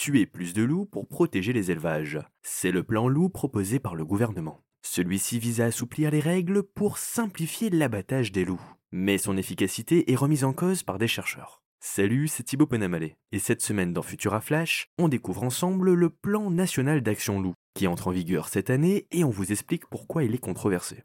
tuer plus de loups pour protéger les élevages. C'est le plan loup proposé par le gouvernement. Celui-ci vise à assouplir les règles pour simplifier l'abattage des loups. Mais son efficacité est remise en cause par des chercheurs. Salut, c'est Thibaut Penamalé. Et cette semaine dans Futura Flash, on découvre ensemble le plan national d'action loup, qui entre en vigueur cette année et on vous explique pourquoi il est controversé.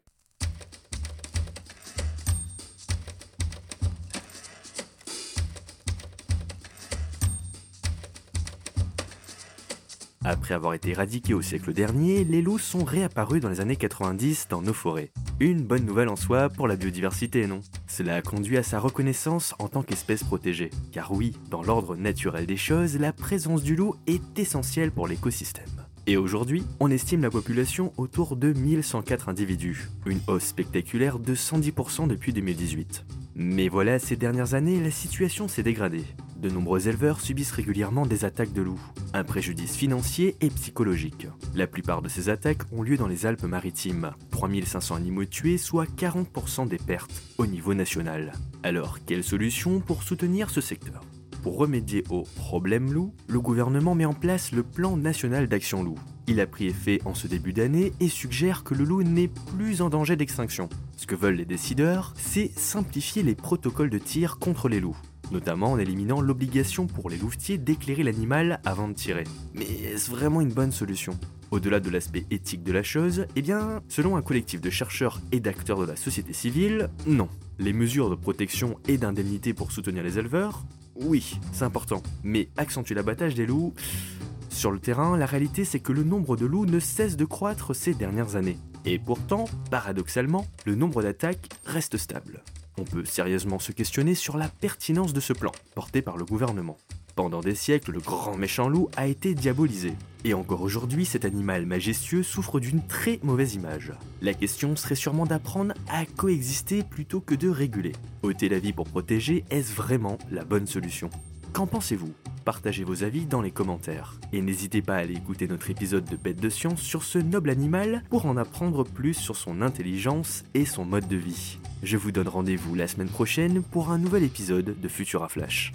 Après avoir été éradiqués au siècle dernier, les loups sont réapparus dans les années 90 dans nos forêts. Une bonne nouvelle en soi pour la biodiversité, non? Cela a conduit à sa reconnaissance en tant qu'espèce protégée. Car oui, dans l'ordre naturel des choses, la présence du loup est essentielle pour l'écosystème. Et aujourd'hui, on estime la population autour de 1104 individus, une hausse spectaculaire de 110% depuis 2018. Mais voilà, ces dernières années, la situation s'est dégradée. De nombreux éleveurs subissent régulièrement des attaques de loups, un préjudice financier et psychologique. La plupart de ces attaques ont lieu dans les Alpes-Maritimes, 3500 animaux tués, soit 40% des pertes au niveau national. Alors, quelle solution pour soutenir ce secteur? Pour remédier au problème loup, le gouvernement met en place le plan national d'action loup. Il a pris effet en ce début d'année et suggère que le loup n'est plus en danger d'extinction. Ce que veulent les décideurs, c'est simplifier les protocoles de tir contre les loups notamment en éliminant l'obligation pour les louvetiers d'éclairer l'animal avant de tirer. Mais est-ce vraiment une bonne solution? Au-delà de l'aspect éthique de la chose, eh bien, selon un collectif de chercheurs et d'acteurs de la société civile, non. Les mesures de protection et d'indemnité pour soutenir les éleveurs, oui, c'est important. Mais accentuer l'abattage des loups, sur le terrain, la réalité c'est que le nombre de loups ne cesse de croître ces dernières années. Et pourtant, paradoxalement, le nombre d'attaques reste stable on peut sérieusement se questionner sur la pertinence de ce plan, porté par le gouvernement. Pendant des siècles, le grand méchant loup a été diabolisé. Et encore aujourd'hui, cet animal majestueux souffre d'une très mauvaise image. La question serait sûrement d'apprendre à coexister plutôt que de réguler. Ôter la vie pour protéger, est-ce vraiment la bonne solution? Qu'en pensez-vous? Partagez vos avis dans les commentaires. Et n'hésitez pas à aller écouter notre épisode de Bête de Science sur ce noble animal pour en apprendre plus sur son intelligence et son mode de vie. Je vous donne rendez-vous la semaine prochaine pour un nouvel épisode de Futura Flash.